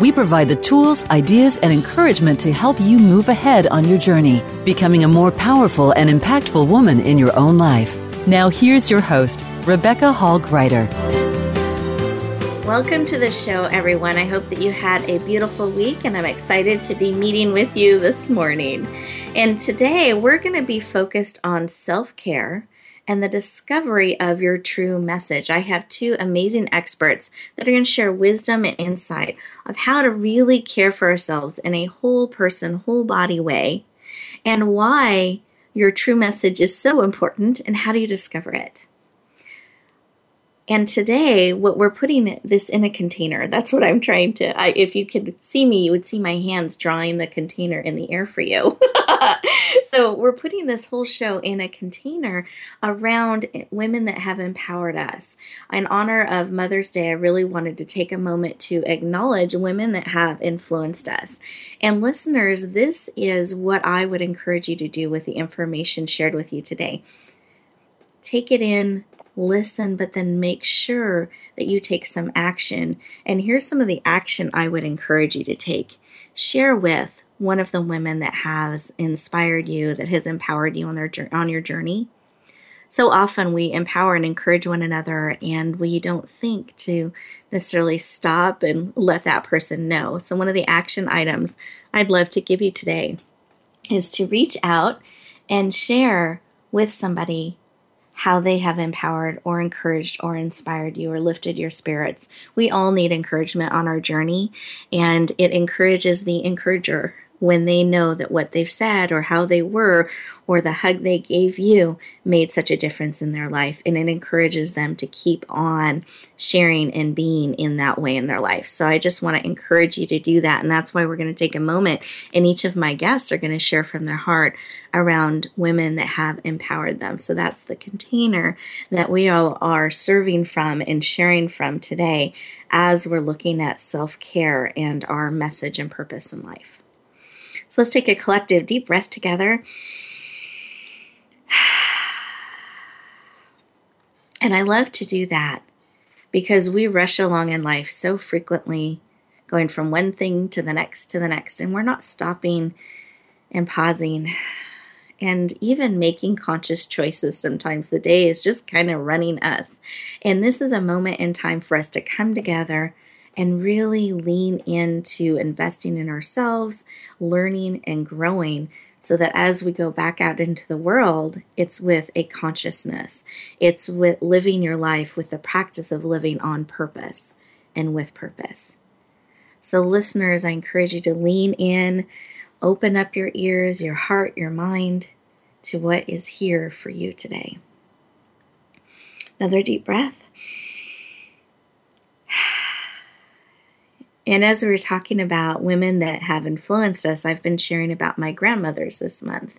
we provide the tools, ideas, and encouragement to help you move ahead on your journey, becoming a more powerful and impactful woman in your own life. Now, here's your host, Rebecca Hall Gruyter. Welcome to the show, everyone. I hope that you had a beautiful week, and I'm excited to be meeting with you this morning. And today, we're going to be focused on self care and the discovery of your true message. I have two amazing experts that are going to share wisdom and insight of how to really care for ourselves in a whole person, whole body way, and why your true message is so important and how do you discover it. And today, what we're putting this in a container. That's what I'm trying to. I, if you could see me, you would see my hands drawing the container in the air for you. so we're putting this whole show in a container around women that have empowered us. In honor of Mother's Day, I really wanted to take a moment to acknowledge women that have influenced us. And listeners, this is what I would encourage you to do with the information shared with you today. Take it in listen, but then make sure that you take some action. And here's some of the action I would encourage you to take. Share with one of the women that has inspired you, that has empowered you on their on your journey. So often we empower and encourage one another, and we don't think to necessarily stop and let that person know. So, one of the action items I'd love to give you today is to reach out and share with somebody how they have empowered or encouraged or inspired you or lifted your spirits. We all need encouragement on our journey, and it encourages the encourager when they know that what they've said or how they were or the hug they gave you made such a difference in their life. And it encourages them to keep on sharing and being in that way in their life. So I just want to encourage you to do that. And that's why we're going to take a moment. And each of my guests are going to share from their heart around women that have empowered them. So that's the container that we all are serving from and sharing from today as we're looking at self care and our message and purpose in life. So let's take a collective deep breath together. And I love to do that because we rush along in life so frequently, going from one thing to the next to the next, and we're not stopping and pausing and even making conscious choices sometimes. The day is just kind of running us. And this is a moment in time for us to come together and really lean into investing in ourselves, learning and growing so that as we go back out into the world, it's with a consciousness. It's with living your life with the practice of living on purpose and with purpose. So, listeners, I encourage you to lean in, open up your ears, your heart, your mind to what is here for you today. Another deep breath. And as we were talking about women that have influenced us, I've been sharing about my grandmothers this month.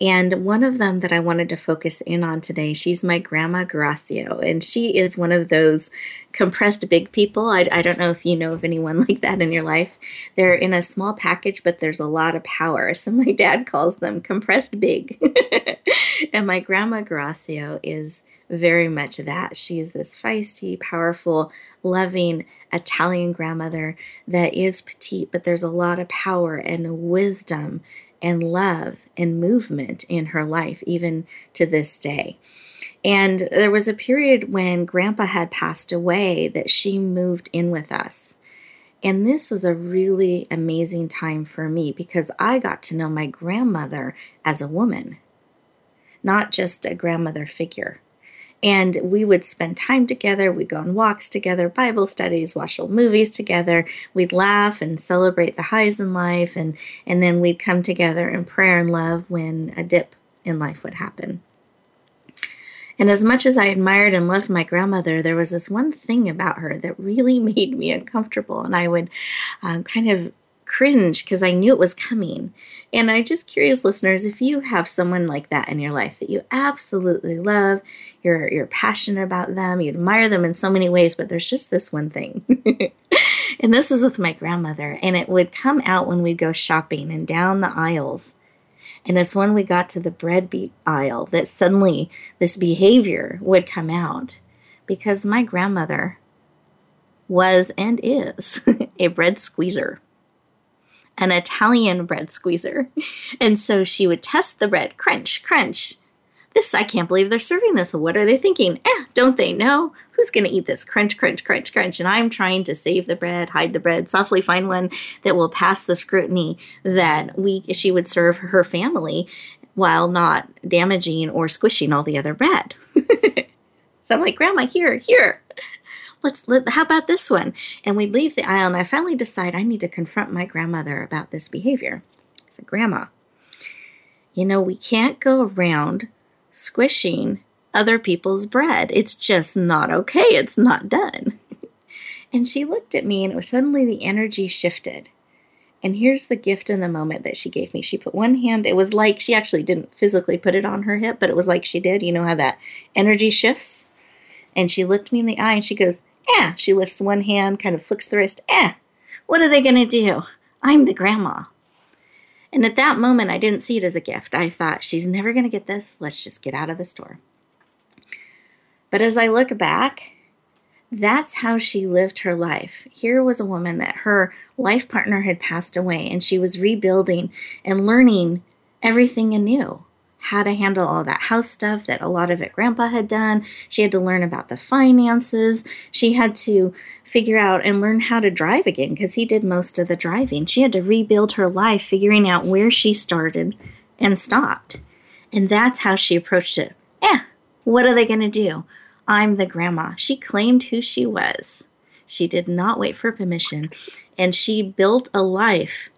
And one of them that I wanted to focus in on today, she's my grandma Gracio, and she is one of those compressed big people. I, I don't know if you know of anyone like that in your life. They're in a small package, but there's a lot of power. So my dad calls them compressed big. and my grandma Gracio is very much that. She is this feisty, powerful, loving Italian grandmother that is petite, but there's a lot of power and wisdom and love and movement in her life, even to this day. And there was a period when grandpa had passed away that she moved in with us. And this was a really amazing time for me because I got to know my grandmother as a woman, not just a grandmother figure. And we would spend time together. We'd go on walks together, Bible studies, watch old movies together. We'd laugh and celebrate the highs in life. And, and then we'd come together in prayer and love when a dip in life would happen. And as much as I admired and loved my grandmother, there was this one thing about her that really made me uncomfortable. And I would um, kind of cringe because I knew it was coming. And I just curious listeners, if you have someone like that in your life that you absolutely love, you're you're passionate about them, you admire them in so many ways, but there's just this one thing. and this is with my grandmother, and it would come out when we'd go shopping and down the aisles. And it's when we got to the bread be- aisle that suddenly this behavior would come out because my grandmother was and is a bread squeezer an Italian bread squeezer. And so she would test the bread, crunch, crunch. This, I can't believe they're serving this. What are they thinking? Eh, don't they know? Who's going to eat this? Crunch, crunch, crunch, crunch. And I'm trying to save the bread, hide the bread, softly find one that will pass the scrutiny that we she would serve her family while not damaging or squishing all the other bread. so I'm like, Grandma, here, here let's let, how about this one? And we leave the aisle and i finally decide i need to confront my grandmother about this behavior. I said grandma. You know we can't go around squishing other people's bread. It's just not okay. It's not done. And she looked at me and it was suddenly the energy shifted. And here's the gift in the moment that she gave me. She put one hand, it was like she actually didn't physically put it on her hip, but it was like she did. You know how that energy shifts? And she looked me in the eye and she goes, Eh. She lifts one hand, kind of flicks the wrist. Eh. What are they going to do? I'm the grandma. And at that moment, I didn't see it as a gift. I thought, she's never going to get this. Let's just get out of the store. But as I look back, that's how she lived her life. Here was a woman that her life partner had passed away, and she was rebuilding and learning everything anew how to handle all that house stuff that a lot of it grandpa had done. She had to learn about the finances. She had to figure out and learn how to drive again because he did most of the driving. She had to rebuild her life, figuring out where she started and stopped. And that's how she approached it. Yeah, what are they going to do? I'm the grandma. She claimed who she was. She did not wait for permission. And she built a life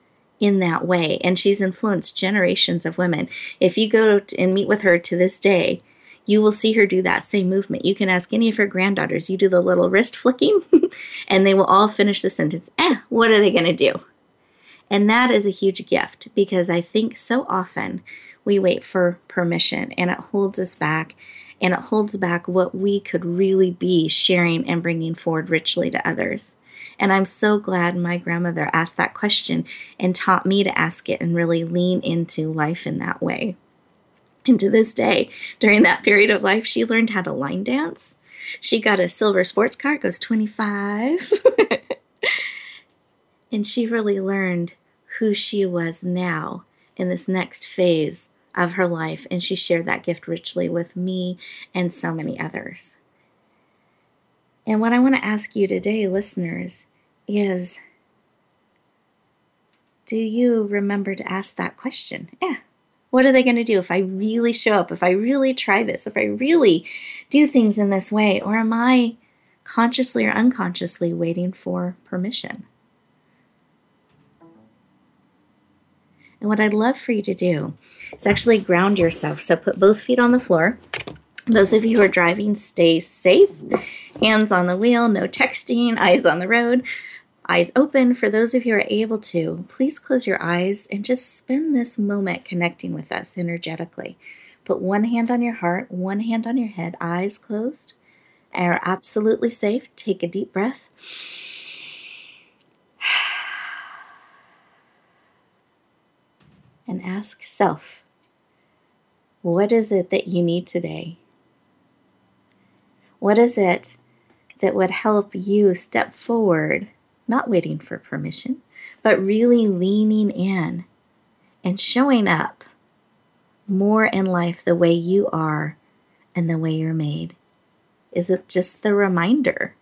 in that way. And she's influenced generations of women. If you go and meet with her to this day, you will see her do that same movement. You can ask any of her granddaughters, you do the little wrist flicking, and they will all finish the sentence, eh, what are they going to do? And that is a huge gift because I think so often we wait for permission and it holds us back and it holds back what we could really be sharing and bringing forward richly to others. And I'm so glad my grandmother asked that question and taught me to ask it and really lean into life in that way. And to this day, during that period of life, she learned how to line dance. She got a silver sports car, goes 25. and she really learned who she was now in this next phase of her life. And she shared that gift richly with me and so many others. And what I want to ask you today, listeners, is do you remember to ask that question? Yeah. What are they going to do if I really show up, if I really try this, if I really do things in this way? Or am I consciously or unconsciously waiting for permission? And what I'd love for you to do is actually ground yourself. So put both feet on the floor. Those of you who are driving, stay safe hands on the wheel, no texting, eyes on the road, eyes open. For those of you who are able to, please close your eyes and just spend this moment connecting with us energetically. Put one hand on your heart, one hand on your head, eyes closed. Are absolutely safe. Take a deep breath. And ask self, what is it that you need today? What is it that would help you step forward, not waiting for permission, but really leaning in and showing up more in life the way you are and the way you're made? Is it just the reminder?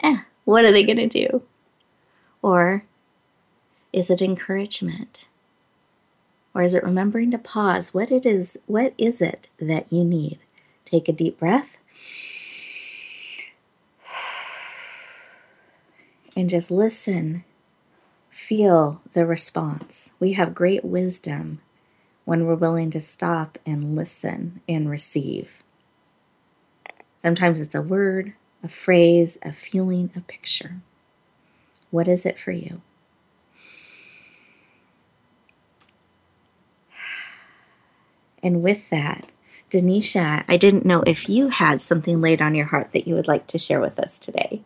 Eh, what are they going to do? Or is it encouragement? Or is it remembering to pause? What it is, what is it that you need? Take a deep breath. And just listen. Feel the response. We have great wisdom when we're willing to stop and listen and receive. Sometimes it's a word, a phrase, a feeling, a picture. What is it for you? And with that, Denisha, I didn't know if you had something laid on your heart that you would like to share with us today.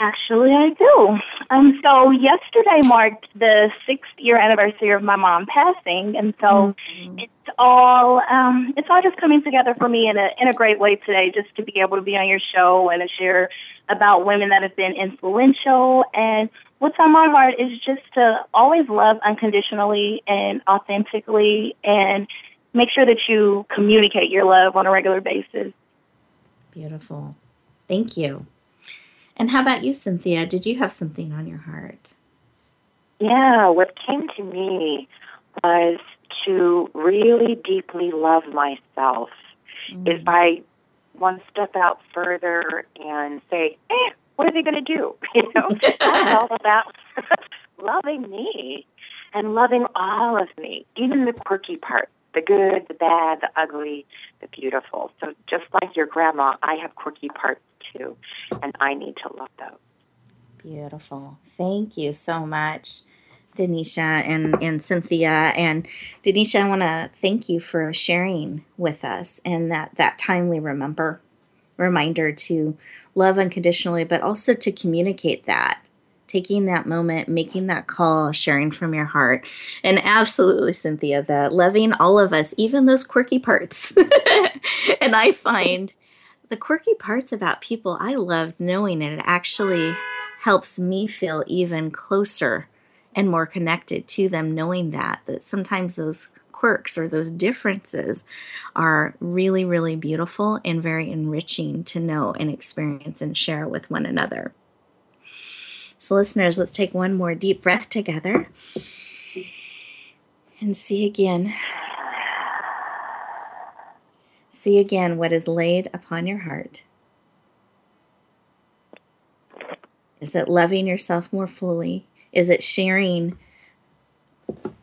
Actually, I do. Um, so yesterday marked the sixth year anniversary of my mom passing, and so mm-hmm. it's all um, it's all just coming together for me in a in a great way today, just to be able to be on your show and to share about women that have been influential. And what's on my heart is just to always love unconditionally and authentically, and make sure that you communicate your love on a regular basis. Beautiful. Thank you. And how about you, Cynthia? Did you have something on your heart? Yeah, what came to me was to really deeply love myself. Mm. If I one step out further and say, eh, what are they going to do? You know, that's all about loving me and loving all of me, even the quirky parts, the good, the bad, the ugly, the beautiful. So just like your grandma, I have quirky parts too, and I need to love those. Beautiful. Thank you so much. Denisha and, and Cynthia. And Denisha, I want to thank you for sharing with us and that, that timely remember reminder to love unconditionally, but also to communicate that. Taking that moment, making that call, sharing from your heart. And absolutely, Cynthia, the loving all of us, even those quirky parts. and I find the quirky parts about people, I love knowing it. It actually helps me feel even closer and more connected to them, knowing that that sometimes those quirks or those differences are really, really beautiful and very enriching to know and experience and share with one another. So, listeners, let's take one more deep breath together and see again See again what is laid upon your heart. Is it loving yourself more fully? Is it sharing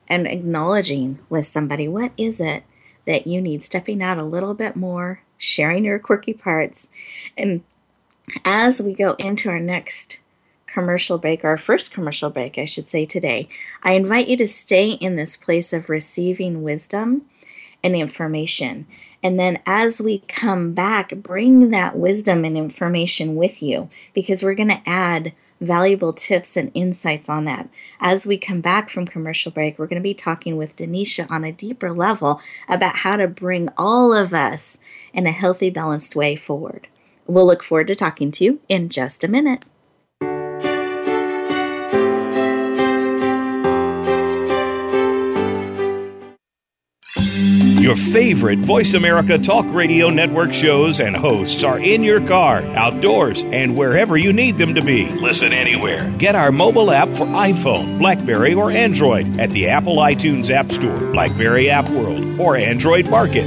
and acknowledging with somebody what is it that you need? Stepping out a little bit more, sharing your quirky parts. And as we go into our next commercial break, our first commercial break, I should say today, I invite you to stay in this place of receiving wisdom and information. And then as we come back, bring that wisdom and information with you because we're going to add valuable tips and insights on that. As we come back from commercial break, we're going to be talking with Denisha on a deeper level about how to bring all of us in a healthy, balanced way forward. We'll look forward to talking to you in just a minute. Your favorite Voice America Talk Radio Network shows and hosts are in your car, outdoors, and wherever you need them to be. Listen anywhere. Get our mobile app for iPhone, Blackberry, or Android at the Apple iTunes App Store, Blackberry App World, or Android Market.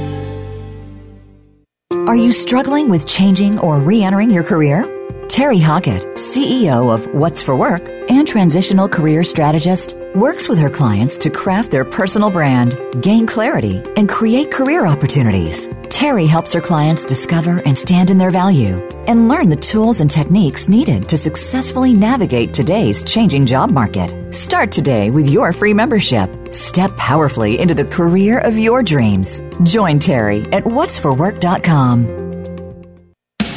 Are you struggling with changing or re entering your career? Terry Hockett, CEO of What's for Work and transitional career strategist, works with her clients to craft their personal brand, gain clarity, and create career opportunities. Terry helps her clients discover and stand in their value and learn the tools and techniques needed to successfully navigate today's changing job market. Start today with your free membership. Step powerfully into the career of your dreams. Join Terry at what'sforwork.com.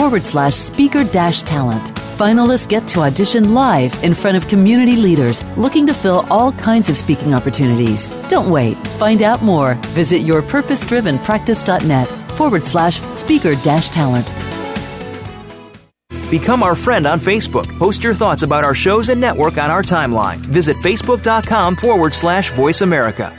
forward slash speaker dash talent. Finalists get to audition live in front of community leaders looking to fill all kinds of speaking opportunities. Don't wait. Find out more. Visit yourpurposedrivenpractice.net forward slash speaker dash talent. Become our friend on Facebook. Post your thoughts about our shows and network on our timeline. Visit facebook.com forward slash voice America.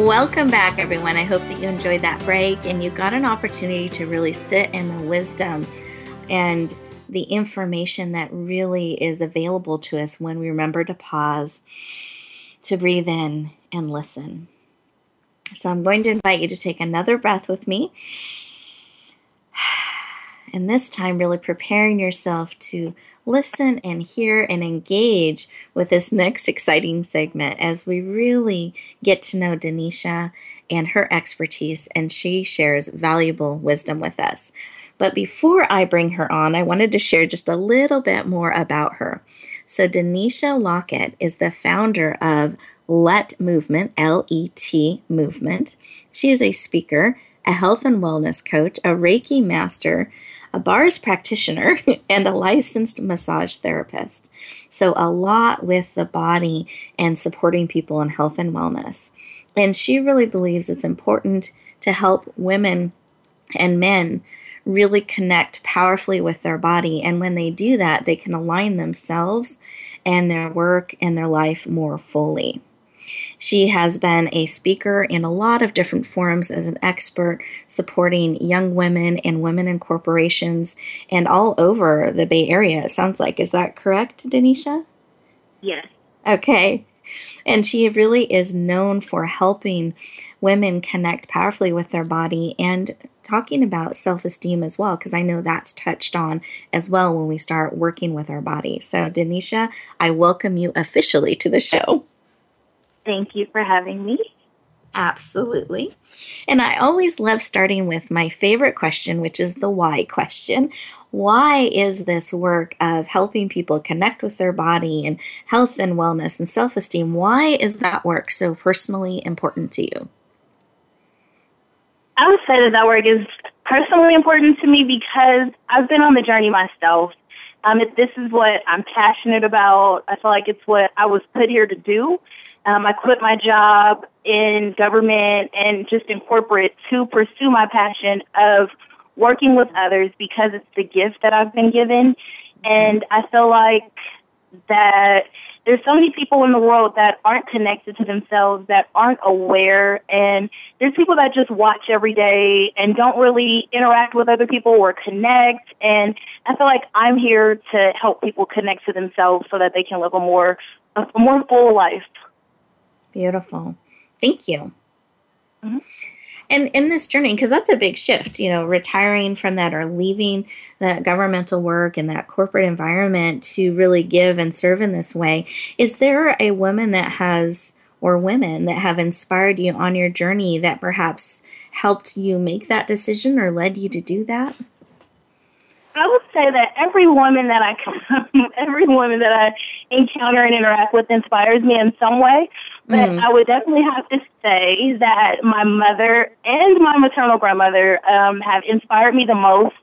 Welcome back, everyone. I hope that you enjoyed that break and you got an opportunity to really sit in the wisdom and the information that really is available to us when we remember to pause, to breathe in, and listen. So I'm going to invite you to take another breath with me. And this time, really preparing yourself to listen and hear and engage with this next exciting segment as we really get to know Denisha and her expertise, and she shares valuable wisdom with us. But before I bring her on, I wanted to share just a little bit more about her. So, Denisha Lockett is the founder of Let Movement, L E T Movement. She is a speaker, a health and wellness coach, a Reiki master, a bars practitioner, and a licensed massage therapist. So, a lot with the body and supporting people in health and wellness. And she really believes it's important to help women and men really connect powerfully with their body. And when they do that, they can align themselves and their work and their life more fully. She has been a speaker in a lot of different forums as an expert supporting young women and women in corporations and all over the Bay Area, it sounds like. Is that correct, Denisha? Yes. Okay. And she really is known for helping women connect powerfully with their body and talking about self esteem as well, because I know that's touched on as well when we start working with our body. So, Denisha, I welcome you officially to the show. Thank you for having me. Absolutely. And I always love starting with my favorite question, which is the why question. Why is this work of helping people connect with their body and health and wellness and self esteem? Why is that work so personally important to you? I would say that that work is personally important to me because I've been on the journey myself. Um, this is what I'm passionate about, I feel like it's what I was put here to do. Um, I quit my job in government and just in corporate to pursue my passion of working with others because it's the gift that I've been given. And I feel like that there's so many people in the world that aren't connected to themselves, that aren't aware, and there's people that just watch every day and don't really interact with other people or connect. And I feel like I'm here to help people connect to themselves so that they can live a more a more full life. Beautiful. Thank you. Mm-hmm. And in this journey, because that's a big shift, you know, retiring from that or leaving that governmental work and that corporate environment to really give and serve in this way. Is there a woman that has, or women that have inspired you on your journey that perhaps helped you make that decision or led you to do that? I would say that every woman that I every woman that I encounter and interact with inspires me in some way. But mm. I would definitely have to say that my mother and my maternal grandmother um, have inspired me the most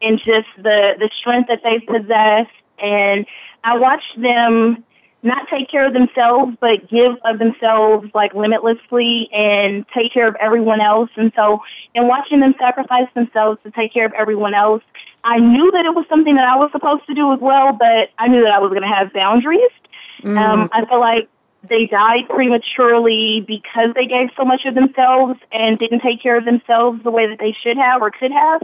in just the the strength that they possess, and I watched them not take care of themselves, but give of themselves like limitlessly and take care of everyone else. And so, in watching them sacrifice themselves to take care of everyone else, I knew that it was something that I was supposed to do as well, but I knew that I was going to have boundaries. Mm. Um, I feel like they died prematurely because they gave so much of themselves and didn't take care of themselves the way that they should have or could have.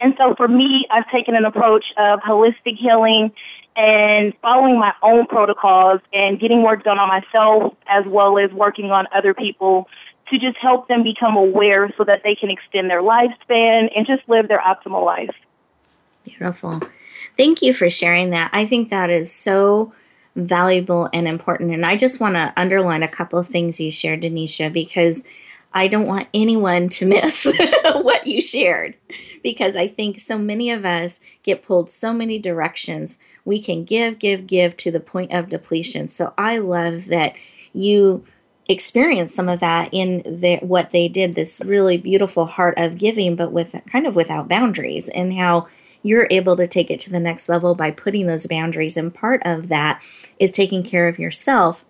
And so for me, I've taken an approach of holistic healing and following my own protocols and getting work done on myself as well as working on other people to just help them become aware so that they can extend their lifespan and just live their optimal life. Beautiful. Thank you for sharing that. I think that is so valuable and important. And I just want to underline a couple of things you shared, Denisha, because I don't want anyone to miss what you shared because I think so many of us get pulled so many directions. We can give, give, give to the point of depletion. So I love that you experienced some of that in the, what they did, this really beautiful heart of giving, but with kind of without boundaries, and how you're able to take it to the next level by putting those boundaries. And part of that is taking care of yourself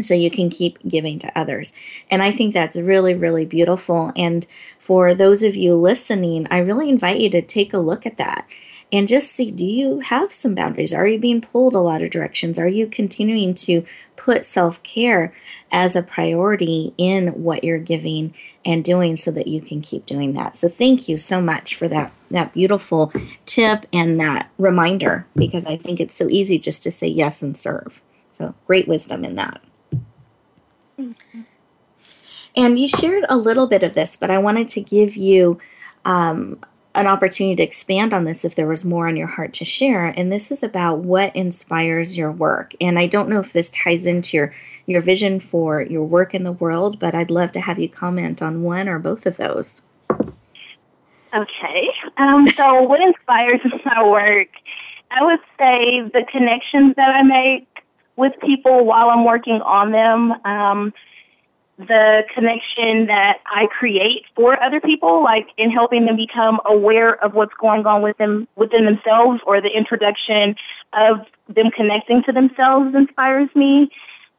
so you can keep giving to others. And I think that's really, really beautiful. And for those of you listening, I really invite you to take a look at that and just see do you have some boundaries? Are you being pulled a lot of directions? Are you continuing to put self care as a priority in what you're giving and doing so that you can keep doing that? So, thank you so much for that, that beautiful tip and that reminder because I think it's so easy just to say yes and serve. So, great wisdom in that. And you shared a little bit of this, but I wanted to give you um, an opportunity to expand on this if there was more on your heart to share. And this is about what inspires your work. And I don't know if this ties into your, your vision for your work in the world, but I'd love to have you comment on one or both of those. Okay. Um, so, what inspires my work? I would say the connections that I make with people while I'm working on them. Um, the connection that I create for other people, like in helping them become aware of what's going on with them within themselves, or the introduction of them connecting to themselves inspires me.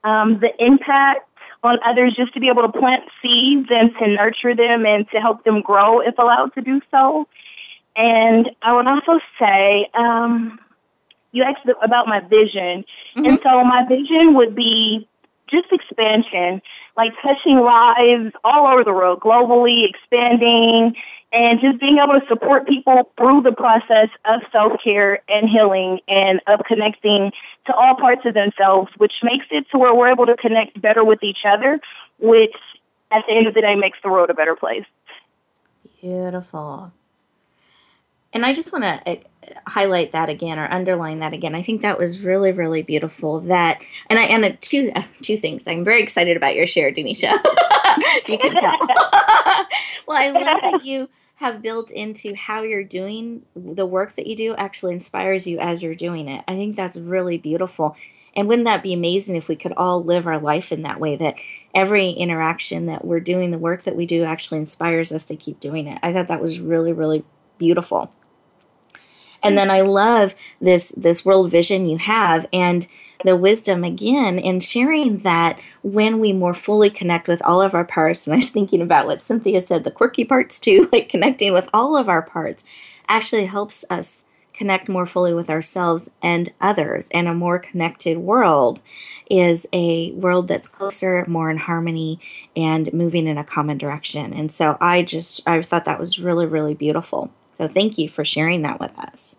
Um, the impact on others, just to be able to plant seeds and to nurture them and to help them grow if allowed to do so. And I would also say, um, you asked about my vision, mm-hmm. and so my vision would be just expansion like touching lives all over the world, globally, expanding, and just being able to support people through the process of self care and healing and of connecting to all parts of themselves, which makes it to where we're able to connect better with each other, which at the end of the day makes the world a better place. Beautiful. And I just want to highlight that again or underline that again. I think that was really, really beautiful. That and I and two uh, two things. I'm very excited about your share, Denisha. if you can tell. well, I love that you have built into how you're doing the work that you do actually inspires you as you're doing it. I think that's really beautiful. And wouldn't that be amazing if we could all live our life in that way that every interaction that we're doing, the work that we do actually inspires us to keep doing it. I thought that was really, really beautiful. And mm. then I love this this world vision you have and the wisdom again in sharing that when we more fully connect with all of our parts and i was thinking about what cynthia said the quirky parts too like connecting with all of our parts actually helps us connect more fully with ourselves and others. And a more connected world is a world that's closer more in harmony and moving in a common direction. And so i just i thought that was really really beautiful so thank you for sharing that with us.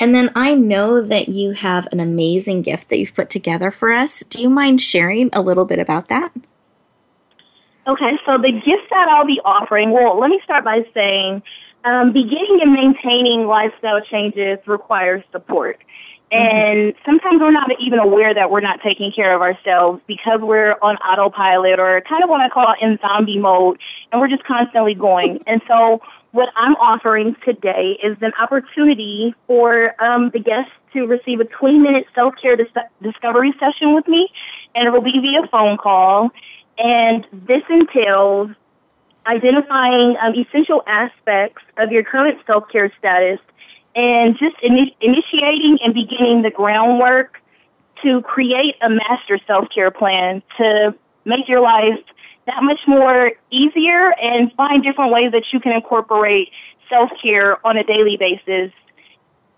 And then I know that you have an amazing gift that you've put together for us. Do you mind sharing a little bit about that? Okay, so the gift that I'll be offering, well, let me start by saying um, beginning and maintaining lifestyle changes requires support. And sometimes we're not even aware that we're not taking care of ourselves because we're on autopilot or kind of what I call in zombie mode and we're just constantly going. And so what I'm offering today is an opportunity for um, the guests to receive a 20 minute self care dis- discovery session with me, and it will be via phone call. And this entails identifying um, essential aspects of your current self care status and just in- initiating and beginning the groundwork to create a master self care plan to make your life that much more easier and find different ways that you can incorporate self care on a daily basis,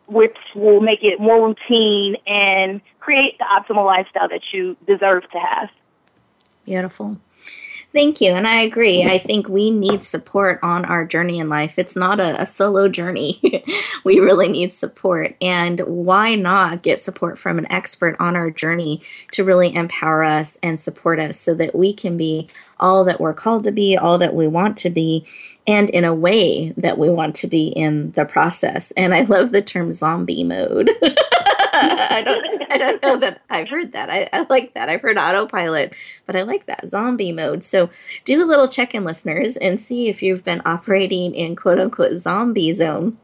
which will make it more routine and create the optimal lifestyle that you deserve to have. Beautiful. Thank you. And I agree. I think we need support on our journey in life. It's not a, a solo journey. we really need support. And why not get support from an expert on our journey to really empower us and support us so that we can be all that we're called to be, all that we want to be, and in a way that we want to be in the process. And I love the term zombie mode. I don't I don't know that I've heard that. I, I like that. I've heard autopilot, but I like that zombie mode. So do a little check-in, listeners, and see if you've been operating in quote unquote zombie zone,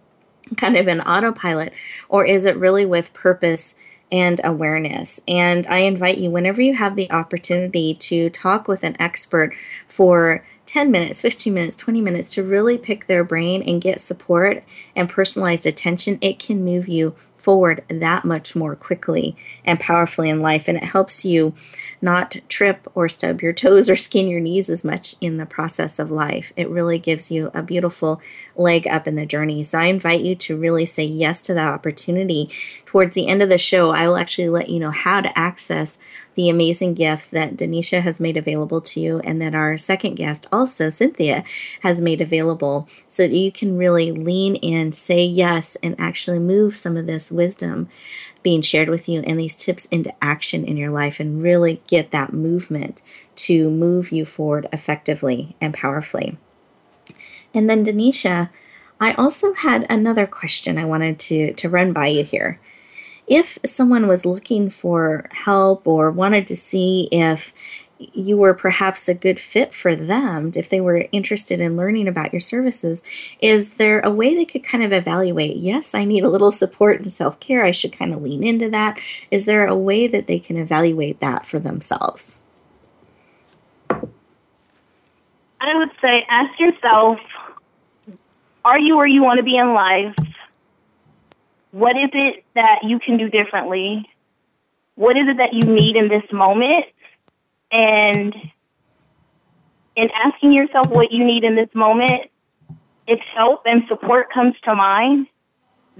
kind of an autopilot, or is it really with purpose? and awareness. And I invite you, whenever you have the opportunity, to talk with an expert for 10 minutes, 15 minutes, 20 minutes to really pick their brain and get support and personalized attention. It can move you forward that much more quickly and powerfully in life. And it helps you not trip or stub your toes or skin your knees as much in the process of life. It really gives you a beautiful leg up in the journey. So I invite you to really say yes to that opportunity. Towards the end of the show, I will actually let you know how to access the amazing gift that Denisha has made available to you and that our second guest, also Cynthia, has made available so that you can really lean in, say yes, and actually move some of this wisdom being shared with you and these tips into action in your life and really get that movement to move you forward effectively and powerfully. And then, Denisha, I also had another question I wanted to, to run by you here if someone was looking for help or wanted to see if you were perhaps a good fit for them, if they were interested in learning about your services, is there a way they could kind of evaluate? Yes, I need a little support and self care. I should kind of lean into that. Is there a way that they can evaluate that for themselves? I would say ask yourself are you where you want to be in life? What is it that you can do differently? What is it that you need in this moment? And in asking yourself what you need in this moment, if help and support comes to mind,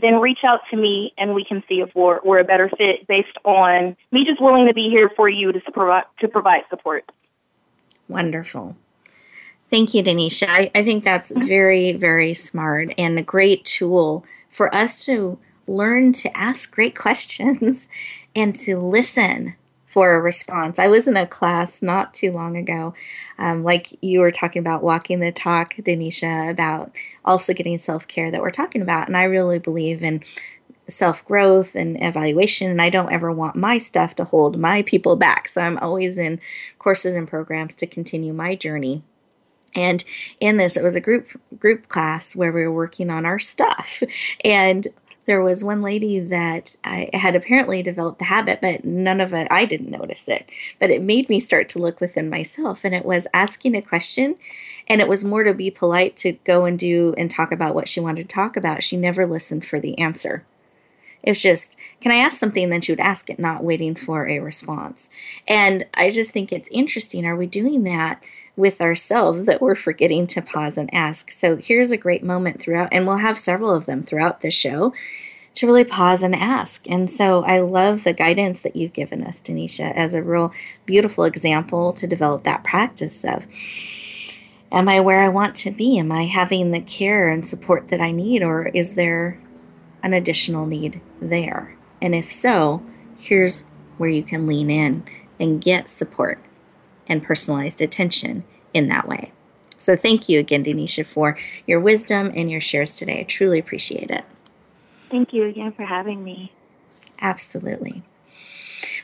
then reach out to me and we can see if we're, we're a better fit based on me just willing to be here for you to provide, to provide support. Wonderful. Thank you, Denisha. I, I think that's very, very smart and a great tool for us to learn to ask great questions and to listen for a response. I was in a class not too long ago, um, like you were talking about walking the talk, Denisha, about also getting self care that we're talking about. And I really believe in self growth and evaluation, and I don't ever want my stuff to hold my people back. So I'm always in courses and programs to continue my journey. And in this, it was a group group class where we were working on our stuff, and there was one lady that I had apparently developed the habit, but none of it, I didn't notice it. But it made me start to look within myself, and it was asking a question. And it was more to be polite to go and do and talk about what she wanted to talk about. She never listened for the answer. It was just, can I ask something? then she would ask it, not waiting for a response. And I just think it's interesting. Are we doing that? With ourselves that we're forgetting to pause and ask. So here's a great moment throughout, and we'll have several of them throughout the show to really pause and ask. And so I love the guidance that you've given us, Denisha, as a real beautiful example to develop that practice of am I where I want to be? Am I having the care and support that I need, or is there an additional need there? And if so, here's where you can lean in and get support and personalized attention in that way. So, thank you again, Denisha, for your wisdom and your shares today. I truly appreciate it. Thank you again for having me. Absolutely.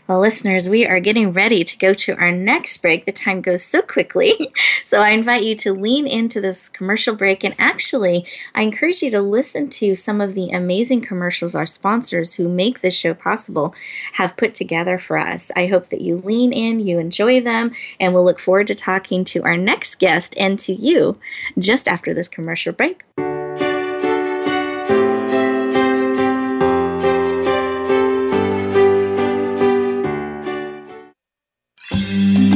Well, listeners, we are getting ready to go to our next break. The time goes so quickly. So I invite you to lean into this commercial break. And actually, I encourage you to listen to some of the amazing commercials our sponsors who make this show possible have put together for us. I hope that you lean in, you enjoy them, and we'll look forward to talking to our next guest and to you just after this commercial break.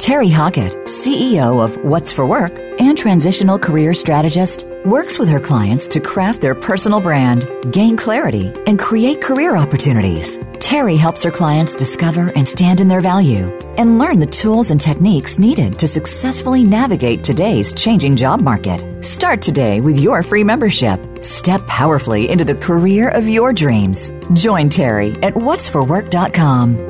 Terry Hockett, CEO of What's for Work and transitional career strategist, works with her clients to craft their personal brand, gain clarity, and create career opportunities. Terry helps her clients discover and stand in their value and learn the tools and techniques needed to successfully navigate today's changing job market. Start today with your free membership. Step powerfully into the career of your dreams. Join Terry at what'sforwork.com.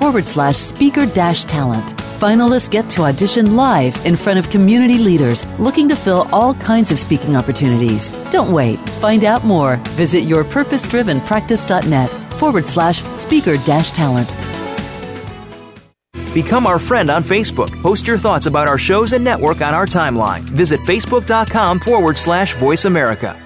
forward slash speaker dash talent. Finalists get to audition live in front of community leaders looking to fill all kinds of speaking opportunities. Don't wait. Find out more. Visit yourpurposedrivenpractice.net forward slash speaker dash talent. Become our friend on Facebook. Post your thoughts about our shows and network on our timeline. Visit facebook.com forward slash voice America.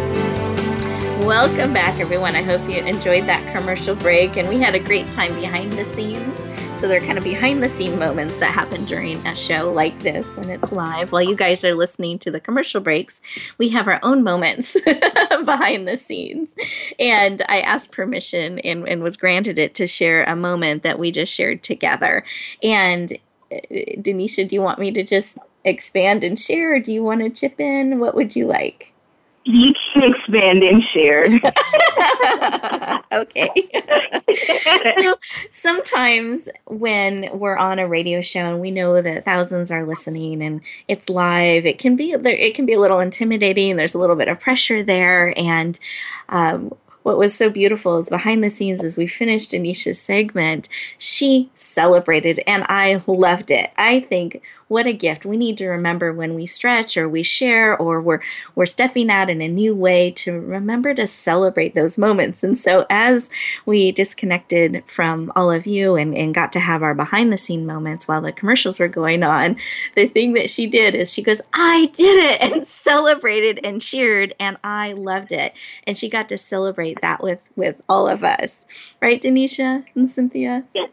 Welcome back, everyone. I hope you enjoyed that commercial break, and we had a great time behind the scenes. So they're kind of behind the scene moments that happen during a show like this when it's live. While you guys are listening to the commercial breaks, we have our own moments behind the scenes. And I asked permission and, and was granted it to share a moment that we just shared together. And uh, Denisha, do you want me to just expand and share, or do you want to chip in? What would you like? You can expand and share. okay. so sometimes when we're on a radio show and we know that thousands are listening and it's live, it can be it can be a little intimidating. There's a little bit of pressure there, and um, what was so beautiful is behind the scenes as we finished Denisha's segment, she celebrated and I loved it. I think what a gift. We need to remember when we stretch or we share or we're we're stepping out in a new way to remember to celebrate those moments. And so as we disconnected from all of you and, and got to have our behind the scene moments while the commercials were going on, the thing that she did is she goes, I did it and celebrated and cheered and I loved it. And she got to celebrate that with with all of us. Right, Denisha and Cynthia? Yes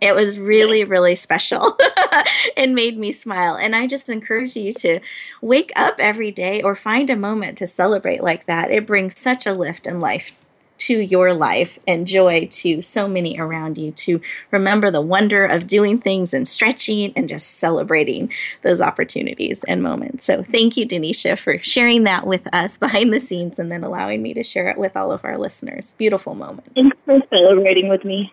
it was really really special and made me smile and i just encourage you to wake up every day or find a moment to celebrate like that it brings such a lift in life to your life and joy to so many around you to remember the wonder of doing things and stretching and just celebrating those opportunities and moments. So, thank you, Denisha, for sharing that with us behind the scenes and then allowing me to share it with all of our listeners. Beautiful moment. Thanks for celebrating with me.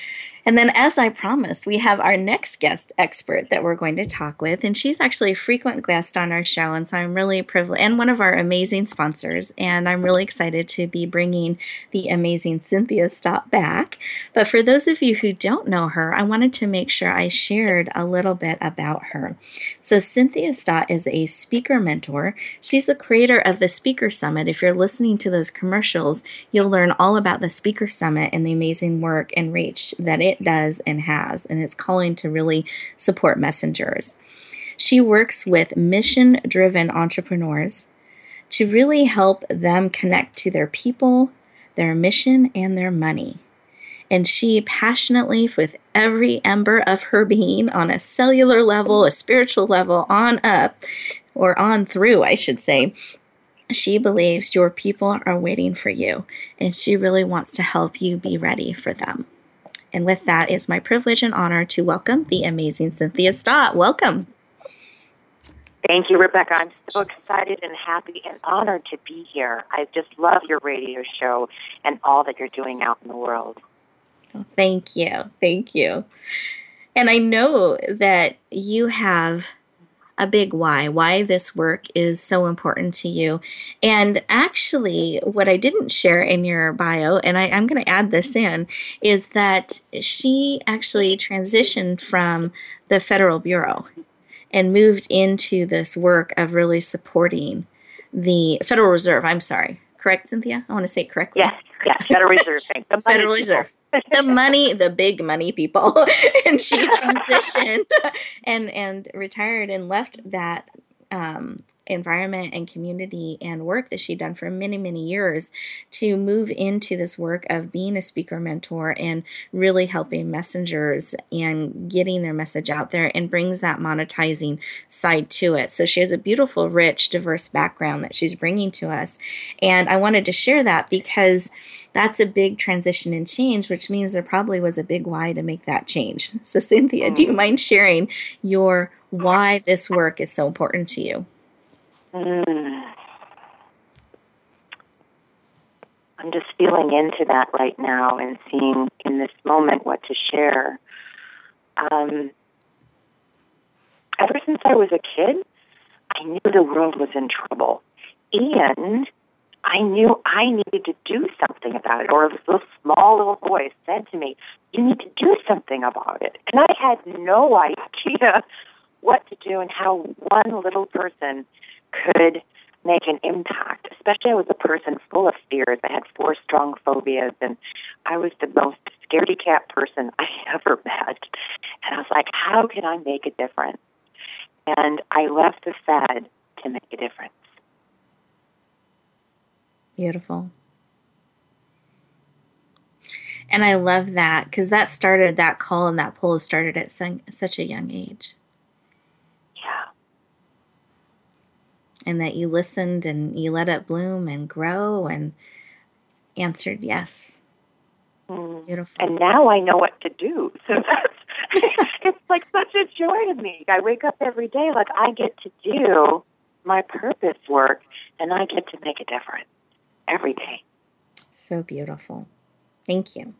And then, as I promised, we have our next guest expert that we're going to talk with. And she's actually a frequent guest on our show. And so I'm really privileged, and one of our amazing sponsors. And I'm really excited to be bringing the amazing Cynthia Stott back. But for those of you who don't know her, I wanted to make sure I shared a little bit about her. So, Cynthia Stott is a speaker mentor. She's the creator of the Speaker Summit. If you're listening to those commercials, you'll learn all about the Speaker Summit and the amazing work and reach that it it does and has, and it's calling to really support messengers. She works with mission driven entrepreneurs to really help them connect to their people, their mission, and their money. And she passionately, with every ember of her being, on a cellular level, a spiritual level, on up, or on through, I should say, she believes your people are waiting for you, and she really wants to help you be ready for them. And with that, it's my privilege and honor to welcome the amazing Cynthia Stott. Welcome. Thank you, Rebecca. I'm so excited and happy and honored to be here. I just love your radio show and all that you're doing out in the world. Oh, thank you. Thank you. And I know that you have a big why, why this work is so important to you. And actually, what I didn't share in your bio, and I, am going to add this in, is that she actually transitioned from the Federal Bureau and moved into this work of really supporting the Federal Reserve. I'm sorry, correct, Cynthia? I want to say it correctly. Yes, yes, Federal Reserve. The Federal Reserve. The money, the big money people, and she transitioned and and retired and left that um, environment and community and work that she'd done for many, many years to move into this work of being a speaker mentor and really helping messengers and getting their message out there and brings that monetizing side to it. So she has a beautiful, rich, diverse background that she's bringing to us. And I wanted to share that because that's a big transition and change, which means there probably was a big why to make that change. So, Cynthia, do you mm. mind sharing your why this work is so important to you? Mm. I'm just feeling into that right now and seeing in this moment what to share. Um, ever since I was a kid, I knew the world was in trouble. And I knew I needed to do something about it. Or this small little voice said to me, You need to do something about it. And I had no idea what to do and how one little person could make an impact. Especially I was a person full of fears. I had four strong phobias and I was the most scaredy cat person I ever met. And I was like, how can I make a difference? And I left the Fed to make a difference. Beautiful. And I love that because that started, that call and that pull started at such a young age. And that you listened and you let it bloom and grow and answered yes. Mm. Beautiful. And now I know what to do. So that's it's like such a joy to me. I wake up every day like I get to do my purpose work and I get to make a difference every day. So beautiful. Thank you.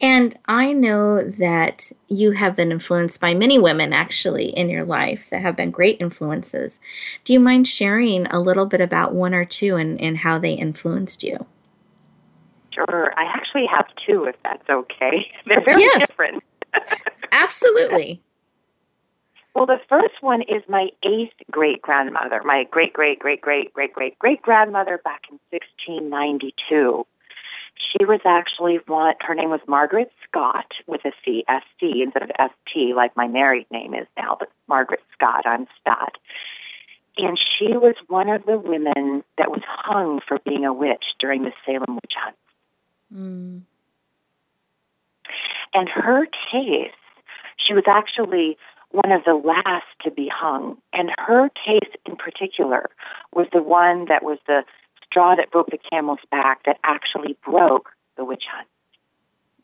And I know that you have been influenced by many women actually in your life that have been great influences. Do you mind sharing a little bit about one or two and, and how they influenced you? Sure. I actually have two, if that's okay. They're very yes. different. Absolutely. Well, the first one is my eighth great grandmother, my great great great great great great great grandmother back in 1692 she was actually one, her name was Margaret Scott with a C, S-C instead of S-T like my married name is now, but Margaret Scott, I'm Stott. And she was one of the women that was hung for being a witch during the Salem witch hunt. Mm. And her case, she was actually one of the last to be hung. And her case in particular was the one that was the straw that broke the camel's back that actually broke the witch hunt.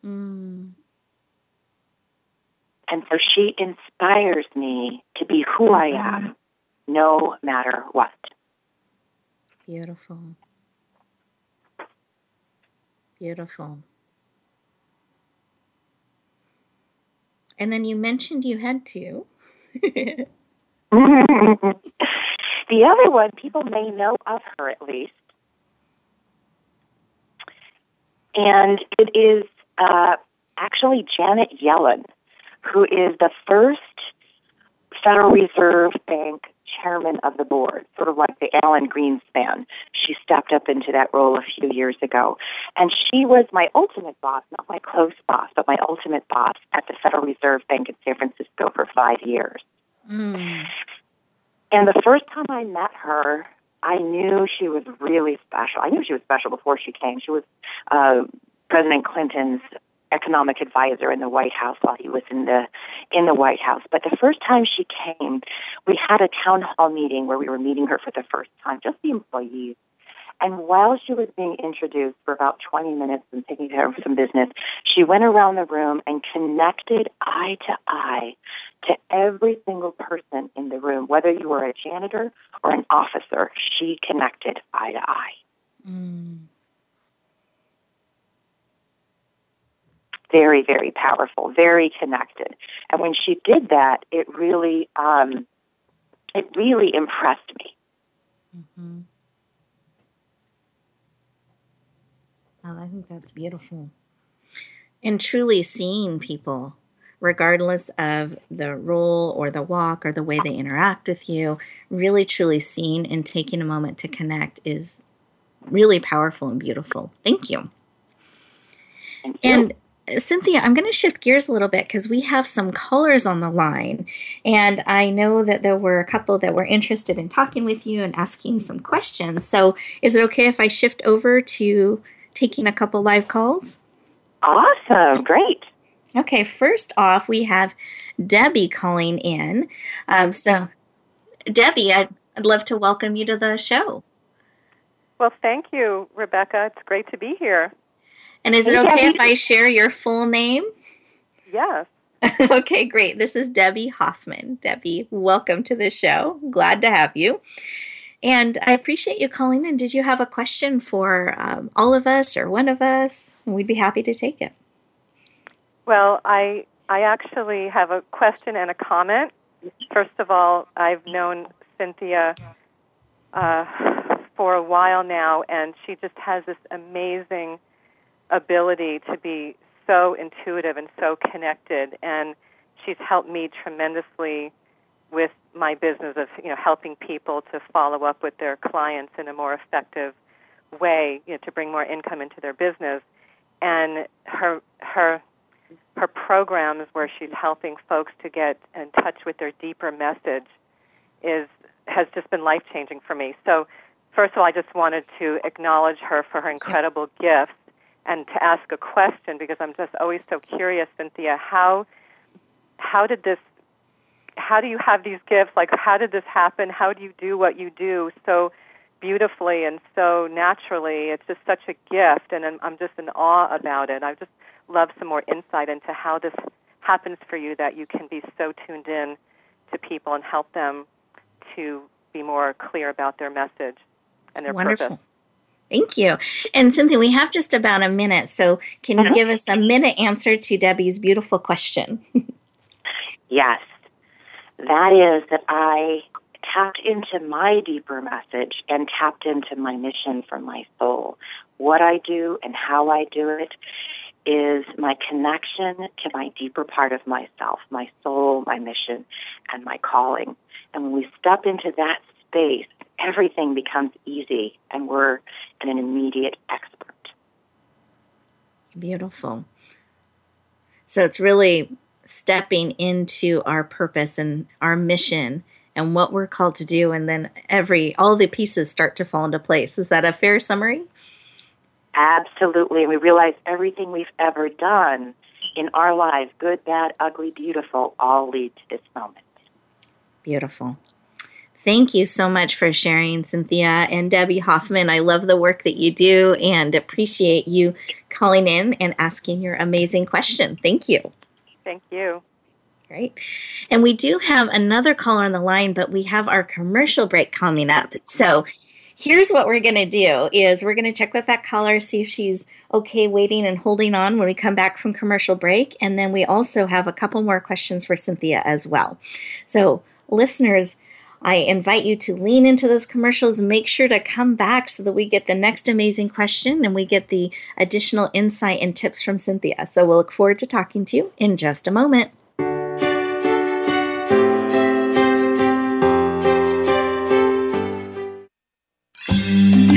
Mm. And so she inspires me to be who I am, no matter what. Beautiful. Beautiful. And then you mentioned you had two. the other one, people may know of her at least, And it is uh, actually Janet Yellen, who is the first Federal Reserve Bank chairman of the board, sort of like the Alan Greenspan. She stepped up into that role a few years ago. And she was my ultimate boss, not my close boss, but my ultimate boss at the Federal Reserve Bank in San Francisco for five years. Mm. And the first time I met her, I knew she was really special. I knew she was special before she came. She was uh, President Clinton's economic advisor in the White House while he was in the in the White House. But the first time she came, we had a town hall meeting where we were meeting her for the first time, just the employees. And while she was being introduced for about 20 minutes and taking care of some business, she went around the room and connected eye to eye to every single person in the room, whether you were a janitor or an officer, she connected eye to eye. Mm. Very, very powerful, very connected. And when she did that, it really, um, it really impressed me. Mm-hmm. Oh, I think that's beautiful. And truly seeing people regardless of the role or the walk or the way they interact with you, really truly seeing and taking a moment to connect is really powerful and beautiful. Thank you. Thank you. And uh, Cynthia, I'm going to shift gears a little bit because we have some callers on the line. And I know that there were a couple that were interested in talking with you and asking some questions. So is it okay if I shift over to taking a couple live calls? Awesome. Great. Okay, first off, we have Debbie calling in. Um, so, Debbie, I'd, I'd love to welcome you to the show. Well, thank you, Rebecca. It's great to be here. And is it okay if I share your full name? Yes. okay, great. This is Debbie Hoffman. Debbie, welcome to the show. Glad to have you. And I appreciate you calling in. Did you have a question for um, all of us or one of us? We'd be happy to take it. Well, I I actually have a question and a comment. First of all, I've known Cynthia uh, for a while now, and she just has this amazing ability to be so intuitive and so connected. And she's helped me tremendously with my business of you know helping people to follow up with their clients in a more effective way, you know, to bring more income into their business. And her her her programs where she's helping folks to get in touch with their deeper message is has just been life changing for me. So first of all I just wanted to acknowledge her for her incredible gifts and to ask a question because I'm just always so curious, Cynthia, how how did this how do you have these gifts? Like how did this happen? How do you do what you do so beautifully and so naturally? It's just such a gift and I'm, I'm just in awe about it. I just love some more insight into how this happens for you that you can be so tuned in to people and help them to be more clear about their message and their Wonderful. purpose. Thank you. And Cynthia, we have just about a minute, so can you mm-hmm. give us a minute answer to Debbie's beautiful question? Yes. That is that I tapped into my deeper message and tapped into my mission from my soul. What I do and how I do it is my connection to my deeper part of myself, my soul, my mission, and my calling. And when we step into that space, everything becomes easy and we're an immediate expert. Beautiful. So it's really stepping into our purpose and our mission and what we're called to do and then every all the pieces start to fall into place. Is that a fair summary? Absolutely. And we realize everything we've ever done in our lives, good, bad, ugly, beautiful, all lead to this moment. Beautiful. Thank you so much for sharing, Cynthia and Debbie Hoffman. I love the work that you do and appreciate you calling in and asking your amazing question. Thank you. Thank you. Great. And we do have another caller on the line, but we have our commercial break coming up. So here's what we're going to do is we're going to check with that caller, see if she's okay waiting and holding on when we come back from commercial break. And then we also have a couple more questions for Cynthia as well. So listeners, I invite you to lean into those commercials make sure to come back so that we get the next amazing question and we get the additional insight and tips from Cynthia. So we'll look forward to talking to you in just a moment.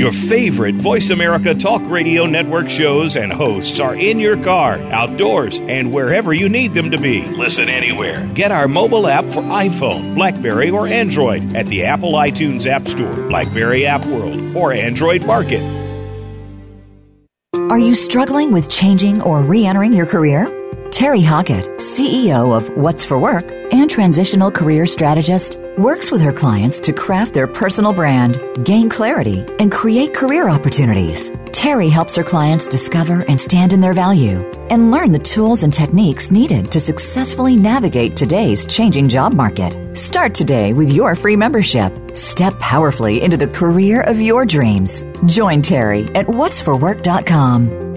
Your favorite Voice America Talk Radio Network shows and hosts are in your car, outdoors, and wherever you need them to be. Listen anywhere. Get our mobile app for iPhone, Blackberry, or Android at the Apple iTunes App Store, Blackberry App World, or Android Market. Are you struggling with changing or re entering your career? Terry Hockett, CEO of What's for Work and transitional career strategist, works with her clients to craft their personal brand, gain clarity, and create career opportunities. Terry helps her clients discover and stand in their value and learn the tools and techniques needed to successfully navigate today's changing job market. Start today with your free membership. Step powerfully into the career of your dreams. Join Terry at what'sforwork.com.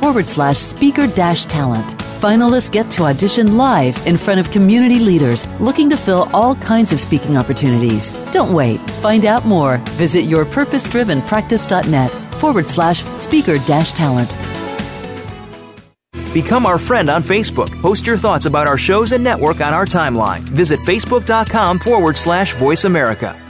forward slash speaker dash talent. Finalists get to audition live in front of community leaders looking to fill all kinds of speaking opportunities. Don't wait. Find out more. Visit yourpurposedrivenpractice.net forward slash speaker dash talent. Become our friend on Facebook. Post your thoughts about our shows and network on our timeline. Visit facebook.com forward slash voice America.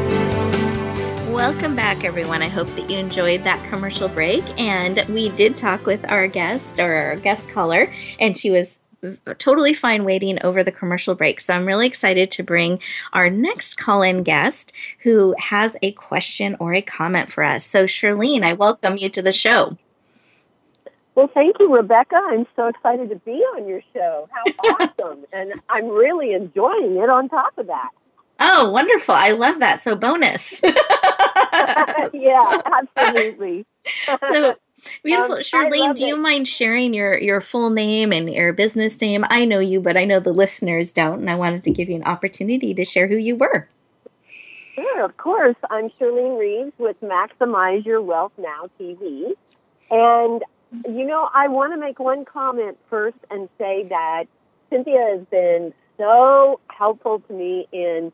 Welcome back, everyone. I hope that you enjoyed that commercial break. And we did talk with our guest or our guest caller, and she was totally fine waiting over the commercial break. So I'm really excited to bring our next call in guest who has a question or a comment for us. So, Charlene, I welcome you to the show. Well, thank you, Rebecca. I'm so excited to be on your show. How awesome. and I'm really enjoying it on top of that. Oh, wonderful. I love that. So, bonus. yeah, absolutely. so, beautiful. Um, Charlene, do you it. mind sharing your, your full name and your business name? I know you, but I know the listeners don't, and I wanted to give you an opportunity to share who you were. Sure, of course. I'm Charlene Reeves with Maximize Your Wealth Now TV. And, you know, I want to make one comment first and say that Cynthia has been so helpful to me in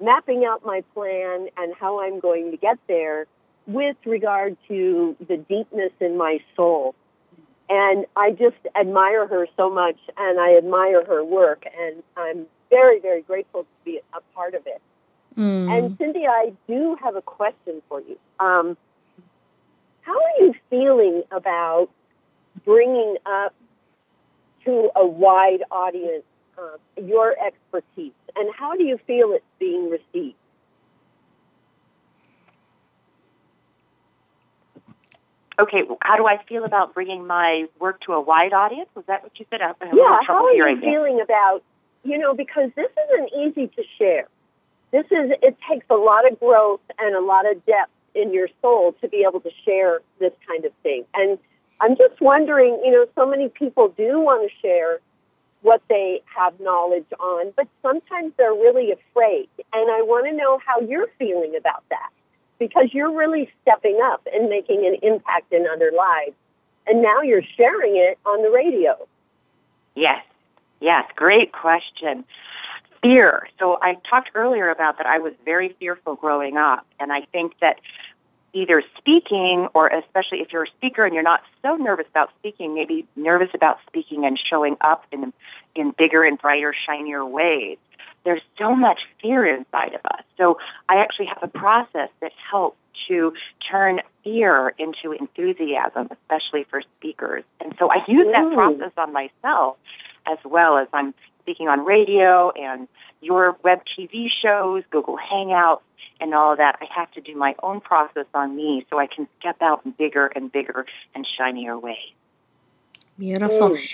mapping out my plan and how I'm going to get there with regard to the deepness in my soul. And I just admire her so much and I admire her work and I'm very, very grateful to be a part of it. Mm. And Cindy, I do have a question for you. Um, how are you feeling about bringing up to a wide audience uh, your expertise? And how do you feel it's being received? Okay, how do I feel about bringing my work to a wide audience? Was that what you said? I yeah, how are you feeling about, you know, because this isn't easy to share. This is, it takes a lot of growth and a lot of depth in your soul to be able to share this kind of thing. And I'm just wondering, you know, so many people do want to share, what they have knowledge on, but sometimes they're really afraid. And I want to know how you're feeling about that because you're really stepping up and making an impact in other lives. And now you're sharing it on the radio. Yes, yes, great question. Fear. So I talked earlier about that I was very fearful growing up. And I think that either speaking or especially if you're a speaker and you're not so nervous about speaking, maybe nervous about speaking and showing up in in bigger and brighter, shinier ways. There's so much fear inside of us. So I actually have a process that helps to turn fear into enthusiasm, especially for speakers. And so I use that process on myself as well as I'm speaking on radio and your web TV shows, Google Hangouts, and all of that. I have to do my own process on me so I can step out in bigger and bigger and shinier ways. Beautiful. Mm.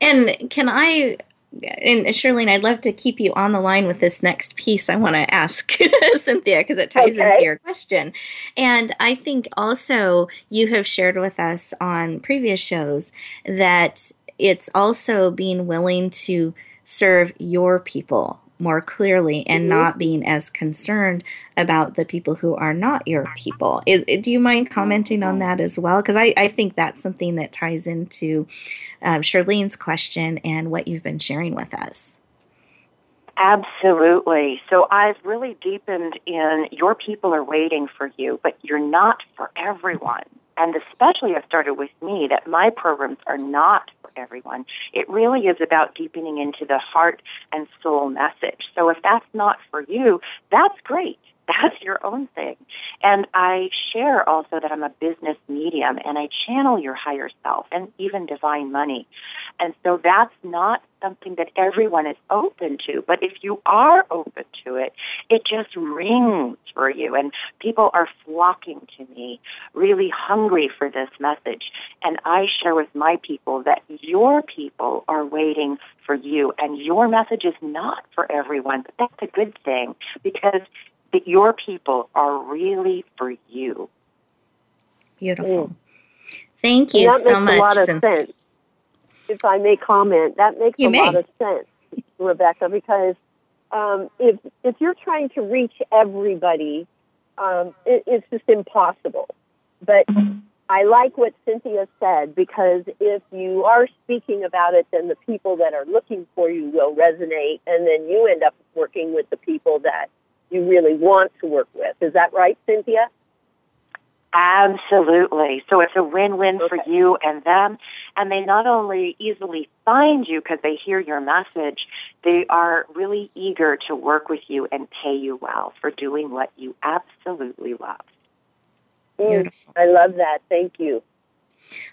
And can I and Charlene, I'd love to keep you on the line with this next piece I want to ask Cynthia because it ties okay. into your question. And I think also you have shared with us on previous shows that it's also being willing to serve your people more clearly and mm-hmm. not being as concerned about the people who are not your people. Is, do you mind commenting on that as well? Because I, I think that's something that ties into um, Charlene's question and what you've been sharing with us. Absolutely. So I've really deepened in your people are waiting for you, but you're not for everyone. And especially have started with me, that my programs are not for everyone. It really is about deepening into the heart and soul message. So if that's not for you, that's great that's your own thing. And I share also that I'm a business medium and I channel your higher self and even divine money. And so that's not something that everyone is open to. But if you are open to it, it just rings for you. And people are flocking to me, really hungry for this message. And I share with my people that your people are waiting for you. And your message is not for everyone, but that's a good thing because that your people are really for you. Beautiful. Mm. Thank you so much. a lot of sense. If I may comment, that makes you a may. lot of sense, Rebecca, because um, if if you're trying to reach everybody, um, it, it's just impossible. But I like what Cynthia said because if you are speaking about it, then the people that are looking for you will resonate, and then you end up working with the people that you really want to work with. Is that right, Cynthia? Absolutely. So it's a win-win okay. for you and them. And they not only easily find you because they hear your message, they are really eager to work with you and pay you well for doing what you absolutely love. Mm, Beautiful. I love that. Thank you.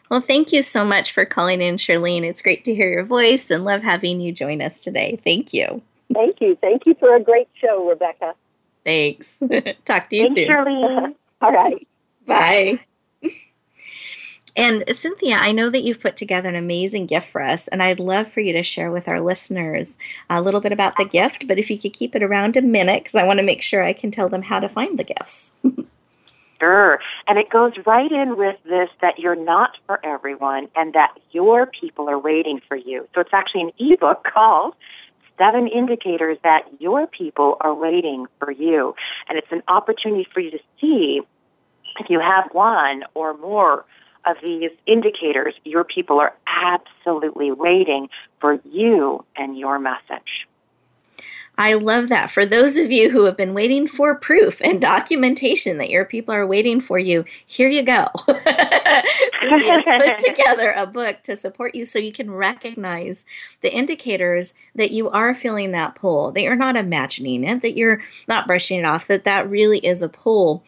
Well, thank you so much for calling in, Charlene. It's great to hear your voice and love having you join us today. Thank you. Thank you. Thank you for a great show, Rebecca. Thanks. Talk to you Thanks, soon. Charlene. All right. Bye. And Cynthia, I know that you've put together an amazing gift for us, and I'd love for you to share with our listeners a little bit about the gift. But if you could keep it around a minute, because I want to make sure I can tell them how to find the gifts. sure. And it goes right in with this that you're not for everyone and that your people are waiting for you. So it's actually an ebook called seven indicators that your people are waiting for you. And it's an opportunity for you to see if you have one or more of these indicators, your people are absolutely waiting for you and your message. I love that. For those of you who have been waiting for proof and documentation that your people are waiting for you, here you go. Cynthia's put together a book to support you so you can recognize the indicators that you are feeling that pull, that you're not imagining it, that you're not brushing it off, that that really is a pull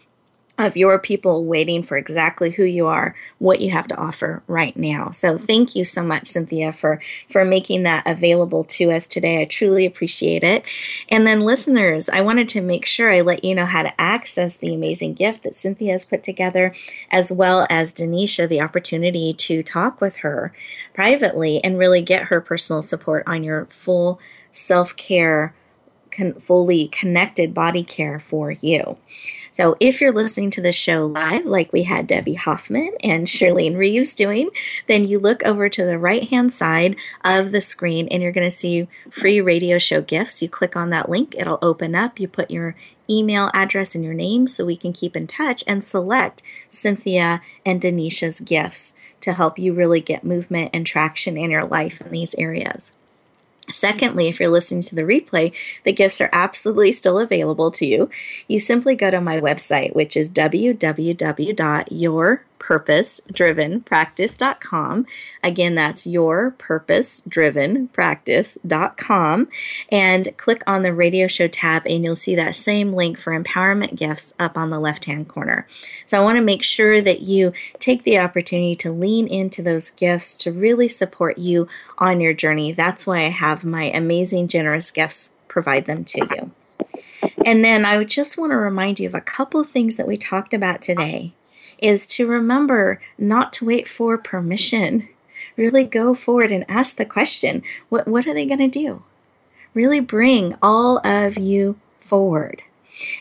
of your people waiting for exactly who you are, what you have to offer right now. So thank you so much, Cynthia, for for making that available to us today. I truly appreciate it. And then listeners, I wanted to make sure I let you know how to access the amazing gift that Cynthia has put together, as well as Denisha, the opportunity to talk with her privately and really get her personal support on your full self-care con- fully connected body care for you. So if you're listening to the show live, like we had Debbie Hoffman and Charlene Reeves doing, then you look over to the right hand side of the screen and you're going to see free radio show gifts. You click on that link, it'll open up. You put your email address and your name so we can keep in touch and select Cynthia and Denisha's gifts to help you really get movement and traction in your life in these areas. Secondly, if you're listening to the replay, the gifts are absolutely still available to you. You simply go to my website, which is www.your purpose-driven-practice.com. Again, that's your purpose-driven-practice.com and click on the radio show tab and you'll see that same link for empowerment gifts up on the left-hand corner. So I want to make sure that you take the opportunity to lean into those gifts to really support you on your journey. That's why I have my amazing generous gifts provide them to you. And then I just want to remind you of a couple things that we talked about today is to remember not to wait for permission. Really go forward and ask the question what, what are they going to do? Really bring all of you forward.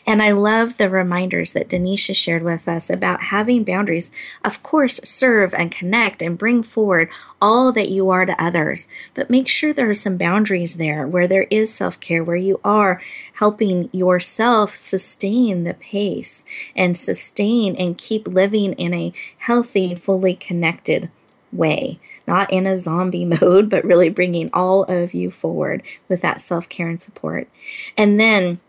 And I love the reminders that Denisha shared with us about having boundaries. Of course, serve and connect and bring forward all that you are to others, but make sure there are some boundaries there where there is self care, where you are helping yourself sustain the pace and sustain and keep living in a healthy, fully connected way not in a zombie mode, but really bringing all of you forward with that self care and support. And then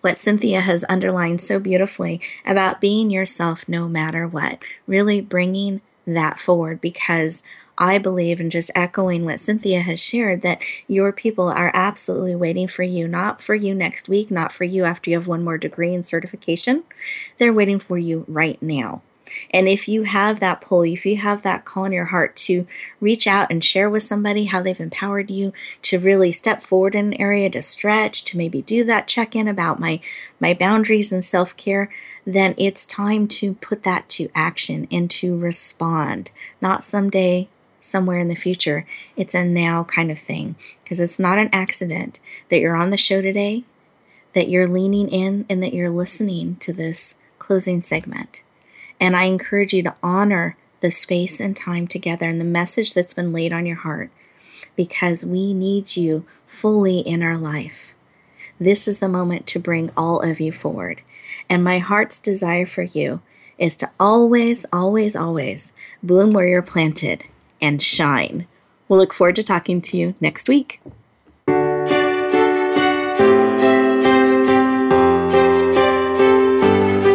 what Cynthia has underlined so beautifully about being yourself no matter what, really bringing that forward because I believe, and just echoing what Cynthia has shared, that your people are absolutely waiting for you, not for you next week, not for you after you have one more degree and certification. They're waiting for you right now. And if you have that pull, if you have that call in your heart to reach out and share with somebody how they've empowered you to really step forward in an area to stretch, to maybe do that check in about my, my boundaries and self care, then it's time to put that to action and to respond. Not someday, somewhere in the future. It's a now kind of thing because it's not an accident that you're on the show today, that you're leaning in, and that you're listening to this closing segment. And I encourage you to honor the space and time together and the message that's been laid on your heart because we need you fully in our life. This is the moment to bring all of you forward. And my heart's desire for you is to always, always, always bloom where you're planted and shine. We'll look forward to talking to you next week.